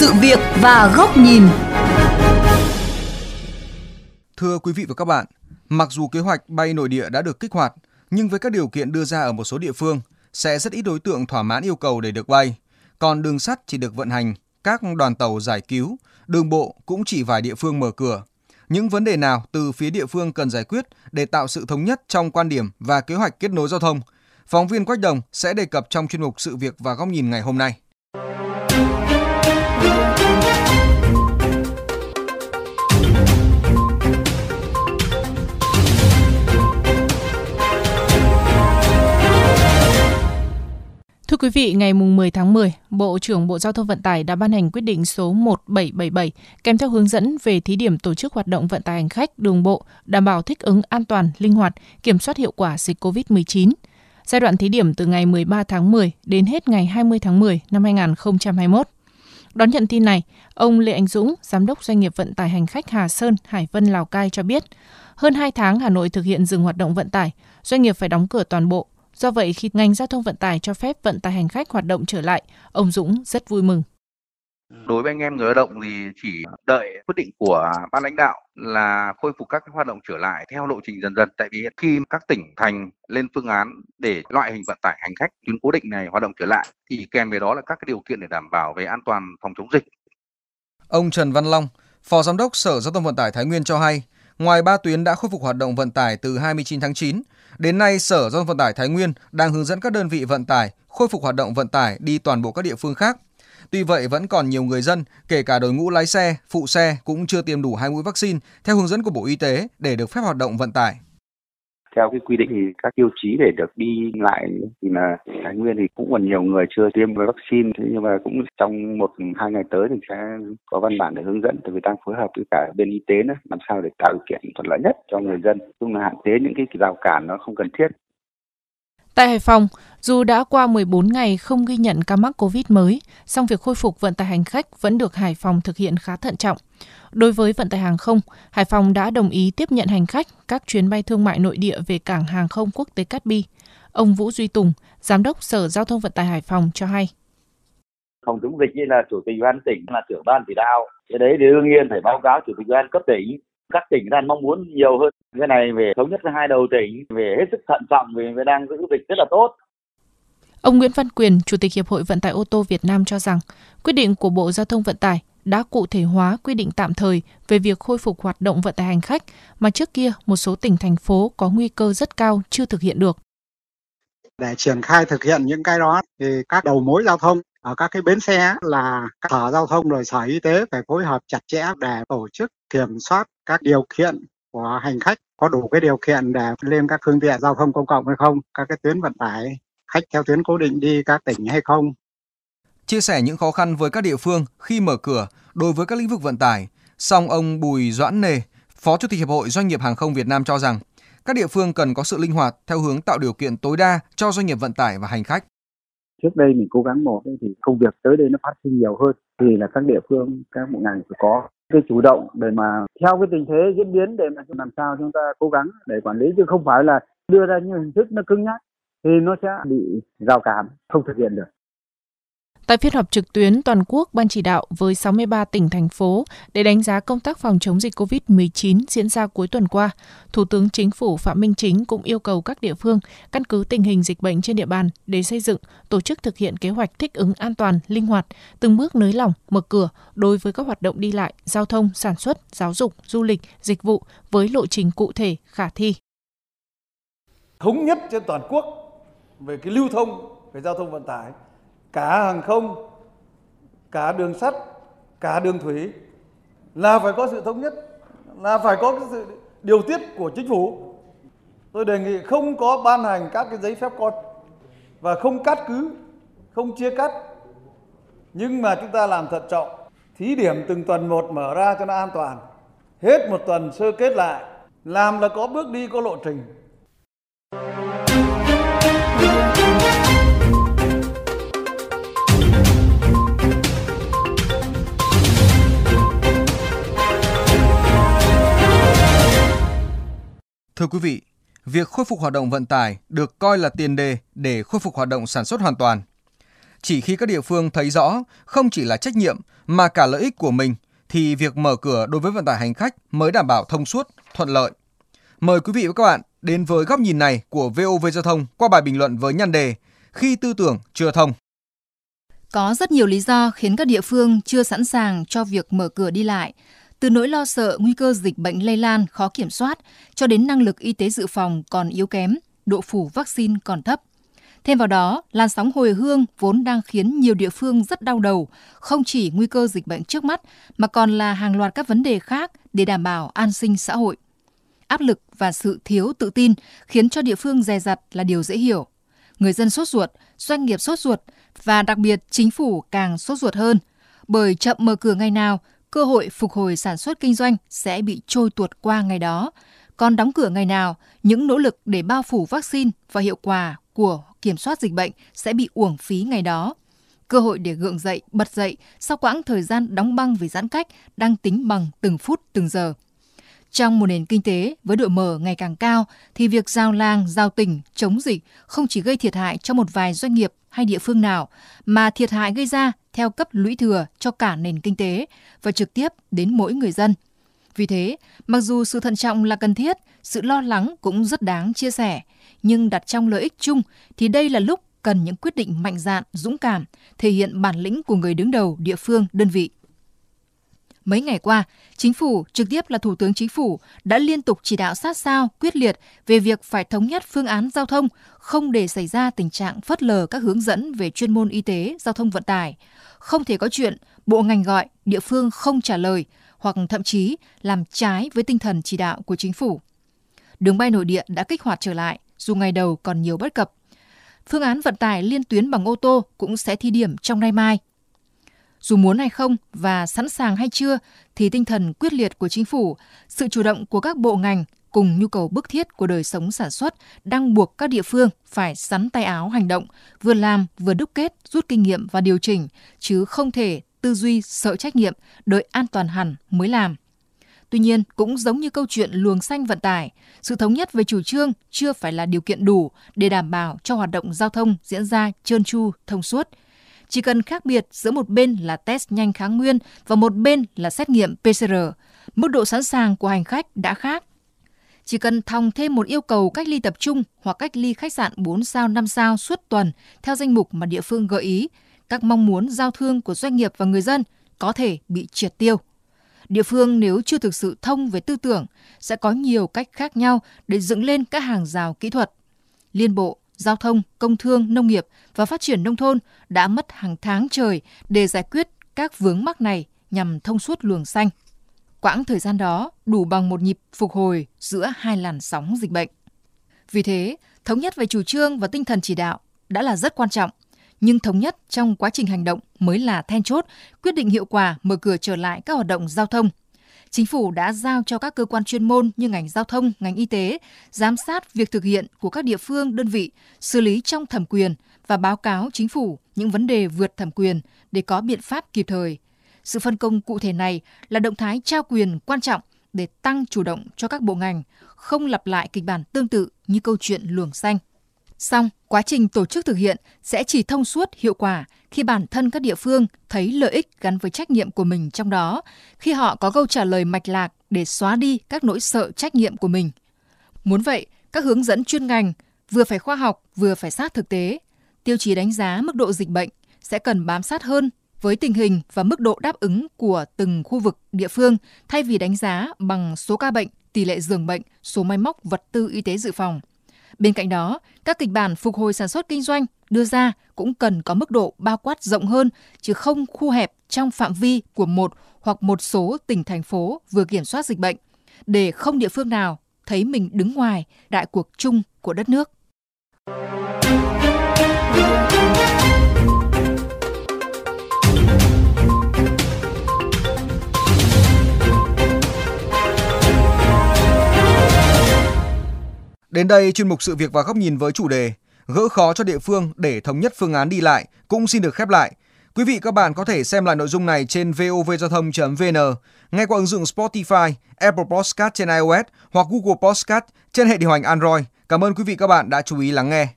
sự việc và góc nhìn. Thưa quý vị và các bạn, mặc dù kế hoạch bay nội địa đã được kích hoạt, nhưng với các điều kiện đưa ra ở một số địa phương, sẽ rất ít đối tượng thỏa mãn yêu cầu để được bay. Còn đường sắt chỉ được vận hành, các đoàn tàu giải cứu, đường bộ cũng chỉ vài địa phương mở cửa. Những vấn đề nào từ phía địa phương cần giải quyết để tạo sự thống nhất trong quan điểm và kế hoạch kết nối giao thông? Phóng viên Quách Đồng sẽ đề cập trong chuyên mục Sự việc và góc nhìn ngày hôm nay. Quý vị, ngày 10 tháng 10, Bộ trưởng Bộ Giao thông Vận tải đã ban hành quyết định số 1777 kèm theo hướng dẫn về thí điểm tổ chức hoạt động vận tải hành khách đường bộ đảm bảo thích ứng an toàn, linh hoạt, kiểm soát hiệu quả dịch COVID-19. Giai đoạn thí điểm từ ngày 13 tháng 10 đến hết ngày 20 tháng 10 năm 2021. Đón nhận tin này, ông Lê Anh Dũng, Giám đốc Doanh nghiệp Vận tải Hành khách Hà Sơn, Hải Vân, Lào Cai cho biết, hơn 2 tháng Hà Nội thực hiện dừng hoạt động vận tải, doanh nghiệp phải đóng cửa toàn bộ, Do vậy, khi ngành giao thông vận tải cho phép vận tải hành khách hoạt động trở lại, ông Dũng rất vui mừng. Đối với anh em người lao động thì chỉ đợi quyết định của ban lãnh đạo là khôi phục các hoạt động trở lại theo lộ trình dần dần. Tại vì khi các tỉnh thành lên phương án để loại hình vận tải hành khách tuyến cố định này hoạt động trở lại thì kèm về đó là các cái điều kiện để đảm bảo về an toàn phòng chống dịch. Ông Trần Văn Long, Phó Giám đốc Sở Giao thông Vận tải Thái Nguyên cho hay, ngoài ba tuyến đã khôi phục hoạt động vận tải từ 29 tháng 9, Đến nay, Sở Giao thông Vận tải Thái Nguyên đang hướng dẫn các đơn vị vận tải khôi phục hoạt động vận tải đi toàn bộ các địa phương khác. Tuy vậy, vẫn còn nhiều người dân, kể cả đội ngũ lái xe, phụ xe cũng chưa tiêm đủ hai mũi vaccine theo hướng dẫn của Bộ Y tế để được phép hoạt động vận tải theo cái quy định thì các tiêu chí để được đi lại thì là Thái Nguyên thì cũng còn nhiều người chưa tiêm với vaccine. Thế nhưng mà cũng trong một, hai ngày tới thì sẽ có văn bản để hướng dẫn từ vì đang phối hợp với cả bên y tế nữa, làm sao để tạo điều kiện thuận lợi nhất cho người dân. Chung là hạn chế những cái rào cản nó không cần thiết. Tại Hải Phòng, dù đã qua 14 ngày không ghi nhận ca mắc COVID mới, song việc khôi phục vận tải hành khách vẫn được Hải Phòng thực hiện khá thận trọng. Đối với vận tải hàng không, Hải Phòng đã đồng ý tiếp nhận hành khách các chuyến bay thương mại nội địa về cảng hàng không quốc tế Cát Bi. Ông Vũ Duy Tùng, Giám đốc Sở Giao thông Vận tải Hải Phòng cho hay. Phòng chống dịch như là Chủ tịch Ủy ban tỉnh là trưởng ban chỉ đạo. Cái đấy thì đương nhiên phải báo cáo Chủ tịch Ủy ban cấp tỉnh. Các tỉnh đang mong muốn nhiều hơn. Cái này về thống nhất hai đầu tỉnh, về hết sức thận trọng vì đang giữ dịch rất là tốt. Ông Nguyễn Văn Quyền, Chủ tịch Hiệp hội Vận tải ô tô Việt Nam cho rằng, quyết định của Bộ Giao thông Vận tải đã cụ thể hóa quy định tạm thời về việc khôi phục hoạt động vận tải hành khách mà trước kia một số tỉnh thành phố có nguy cơ rất cao chưa thực hiện được. Để triển khai thực hiện những cái đó thì các đầu mối giao thông ở các cái bến xe là các sở giao thông rồi sở y tế phải phối hợp chặt chẽ để tổ chức kiểm soát các điều kiện của hành khách có đủ cái điều kiện để lên các phương tiện giao thông công cộng hay không, các cái tuyến vận tải khách theo tuyến cố định đi các tỉnh hay không, chia sẻ những khó khăn với các địa phương khi mở cửa đối với các lĩnh vực vận tải. Song ông Bùi Doãn Nề, Phó Chủ tịch Hiệp hội Doanh nghiệp Hàng không Việt Nam cho rằng các địa phương cần có sự linh hoạt theo hướng tạo điều kiện tối đa cho doanh nghiệp vận tải và hành khách. Trước đây mình cố gắng một thì công việc tới đây nó phát sinh nhiều hơn thì là các địa phương, các bộ ngành phải có cái chủ động để mà theo cái tình thế diễn biến để mà làm sao chúng ta cố gắng để quản lý chứ không phải là đưa ra những hình thức nó cứng nhắc thì nó sẽ bị rào cản không thực hiện được. Tại phiên họp trực tuyến toàn quốc Ban chỉ đạo với 63 tỉnh thành phố để đánh giá công tác phòng chống dịch COVID-19 diễn ra cuối tuần qua, Thủ tướng Chính phủ Phạm Minh Chính cũng yêu cầu các địa phương căn cứ tình hình dịch bệnh trên địa bàn để xây dựng, tổ chức thực hiện kế hoạch thích ứng an toàn, linh hoạt, từng bước nới lỏng, mở cửa đối với các hoạt động đi lại, giao thông, sản xuất, giáo dục, du lịch, dịch vụ với lộ trình cụ thể, khả thi. Thống nhất trên toàn quốc về cái lưu thông về giao thông vận tải cả hàng không, cả đường sắt, cả đường thủy là phải có sự thống nhất, là phải có cái sự điều tiết của chính phủ. Tôi đề nghị không có ban hành các cái giấy phép con và không cắt cứ, không chia cắt. Nhưng mà chúng ta làm thận trọng, thí điểm từng tuần một mở ra cho nó an toàn. Hết một tuần sơ kết lại, làm là có bước đi, có lộ trình. Thưa quý vị, việc khôi phục hoạt động vận tải được coi là tiền đề để khôi phục hoạt động sản xuất hoàn toàn. Chỉ khi các địa phương thấy rõ không chỉ là trách nhiệm mà cả lợi ích của mình thì việc mở cửa đối với vận tải hành khách mới đảm bảo thông suốt, thuận lợi. Mời quý vị và các bạn đến với góc nhìn này của VOV Giao thông qua bài bình luận với nhan đề Khi tư tưởng chưa thông. Có rất nhiều lý do khiến các địa phương chưa sẵn sàng cho việc mở cửa đi lại, từ nỗi lo sợ nguy cơ dịch bệnh lây lan khó kiểm soát cho đến năng lực y tế dự phòng còn yếu kém, độ phủ vaccine còn thấp. Thêm vào đó, làn sóng hồi hương vốn đang khiến nhiều địa phương rất đau đầu, không chỉ nguy cơ dịch bệnh trước mắt mà còn là hàng loạt các vấn đề khác để đảm bảo an sinh xã hội. Áp lực và sự thiếu tự tin khiến cho địa phương dè dặt là điều dễ hiểu. Người dân sốt ruột, doanh nghiệp sốt ruột và đặc biệt chính phủ càng sốt ruột hơn, bởi chậm mở cửa ngày nào, cơ hội phục hồi sản xuất kinh doanh sẽ bị trôi tuột qua ngày đó. Còn đóng cửa ngày nào, những nỗ lực để bao phủ vaccine và hiệu quả của kiểm soát dịch bệnh sẽ bị uổng phí ngày đó. Cơ hội để gượng dậy, bật dậy sau quãng thời gian đóng băng vì giãn cách đang tính bằng từng phút từng giờ. Trong một nền kinh tế với độ mở ngày càng cao thì việc giao làng, giao tỉnh, chống dịch không chỉ gây thiệt hại cho một vài doanh nghiệp hay địa phương nào mà thiệt hại gây ra theo cấp lũy thừa cho cả nền kinh tế và trực tiếp đến mỗi người dân. Vì thế, mặc dù sự thận trọng là cần thiết, sự lo lắng cũng rất đáng chia sẻ, nhưng đặt trong lợi ích chung thì đây là lúc cần những quyết định mạnh dạn, dũng cảm, thể hiện bản lĩnh của người đứng đầu địa phương, đơn vị. Mấy ngày qua, Chính phủ, trực tiếp là Thủ tướng Chính phủ, đã liên tục chỉ đạo sát sao, quyết liệt về việc phải thống nhất phương án giao thông, không để xảy ra tình trạng phớt lờ các hướng dẫn về chuyên môn y tế, giao thông vận tải. Không thể có chuyện bộ ngành gọi, địa phương không trả lời, hoặc thậm chí làm trái với tinh thần chỉ đạo của chính phủ. Đường bay nội địa đã kích hoạt trở lại, dù ngày đầu còn nhiều bất cập. Phương án vận tải liên tuyến bằng ô tô cũng sẽ thi điểm trong nay mai. Dù muốn hay không và sẵn sàng hay chưa thì tinh thần quyết liệt của chính phủ, sự chủ động của các bộ ngành cùng nhu cầu bức thiết của đời sống sản xuất đang buộc các địa phương phải sắn tay áo hành động, vừa làm vừa đúc kết, rút kinh nghiệm và điều chỉnh, chứ không thể tư duy sợ trách nhiệm, đợi an toàn hẳn mới làm. Tuy nhiên, cũng giống như câu chuyện luồng xanh vận tải, sự thống nhất về chủ trương chưa phải là điều kiện đủ để đảm bảo cho hoạt động giao thông diễn ra trơn tru, thông suốt. Chỉ cần khác biệt giữa một bên là test nhanh kháng nguyên và một bên là xét nghiệm PCR, mức độ sẵn sàng của hành khách đã khác. Chỉ cần thòng thêm một yêu cầu cách ly tập trung hoặc cách ly khách sạn 4 sao 5 sao suốt tuần theo danh mục mà địa phương gợi ý, các mong muốn giao thương của doanh nghiệp và người dân có thể bị triệt tiêu. Địa phương nếu chưa thực sự thông về tư tưởng sẽ có nhiều cách khác nhau để dựng lên các hàng rào kỹ thuật. Liên bộ, giao thông, công thương, nông nghiệp và phát triển nông thôn đã mất hàng tháng trời để giải quyết các vướng mắc này nhằm thông suốt luồng xanh. Quãng thời gian đó đủ bằng một nhịp phục hồi giữa hai làn sóng dịch bệnh. Vì thế, thống nhất về chủ trương và tinh thần chỉ đạo đã là rất quan trọng nhưng thống nhất trong quá trình hành động mới là then chốt, quyết định hiệu quả mở cửa trở lại các hoạt động giao thông. Chính phủ đã giao cho các cơ quan chuyên môn như ngành giao thông, ngành y tế giám sát việc thực hiện của các địa phương, đơn vị, xử lý trong thẩm quyền và báo cáo chính phủ những vấn đề vượt thẩm quyền để có biện pháp kịp thời. Sự phân công cụ thể này là động thái trao quyền quan trọng để tăng chủ động cho các bộ ngành, không lặp lại kịch bản tương tự như câu chuyện luồng xanh. Xong, quá trình tổ chức thực hiện sẽ chỉ thông suốt hiệu quả khi bản thân các địa phương thấy lợi ích gắn với trách nhiệm của mình trong đó, khi họ có câu trả lời mạch lạc để xóa đi các nỗi sợ trách nhiệm của mình. Muốn vậy, các hướng dẫn chuyên ngành vừa phải khoa học vừa phải sát thực tế, tiêu chí đánh giá mức độ dịch bệnh sẽ cần bám sát hơn với tình hình và mức độ đáp ứng của từng khu vực địa phương thay vì đánh giá bằng số ca bệnh, tỷ lệ giường bệnh, số máy móc vật tư y tế dự phòng. Bên cạnh đó, các kịch bản phục hồi sản xuất kinh doanh đưa ra cũng cần có mức độ bao quát rộng hơn, chứ không khu hẹp trong phạm vi của một hoặc một số tỉnh thành phố vừa kiểm soát dịch bệnh, để không địa phương nào thấy mình đứng ngoài đại cuộc chung của đất nước. Đến đây, chuyên mục sự việc và góc nhìn với chủ đề gỡ khó cho địa phương để thống nhất phương án đi lại cũng xin được khép lại. Quý vị các bạn có thể xem lại nội dung này trên vovgiao thông.vn, nghe qua ứng dụng Spotify, Apple Podcast trên iOS hoặc Google Podcast trên hệ điều hành Android. Cảm ơn quý vị các bạn đã chú ý lắng nghe.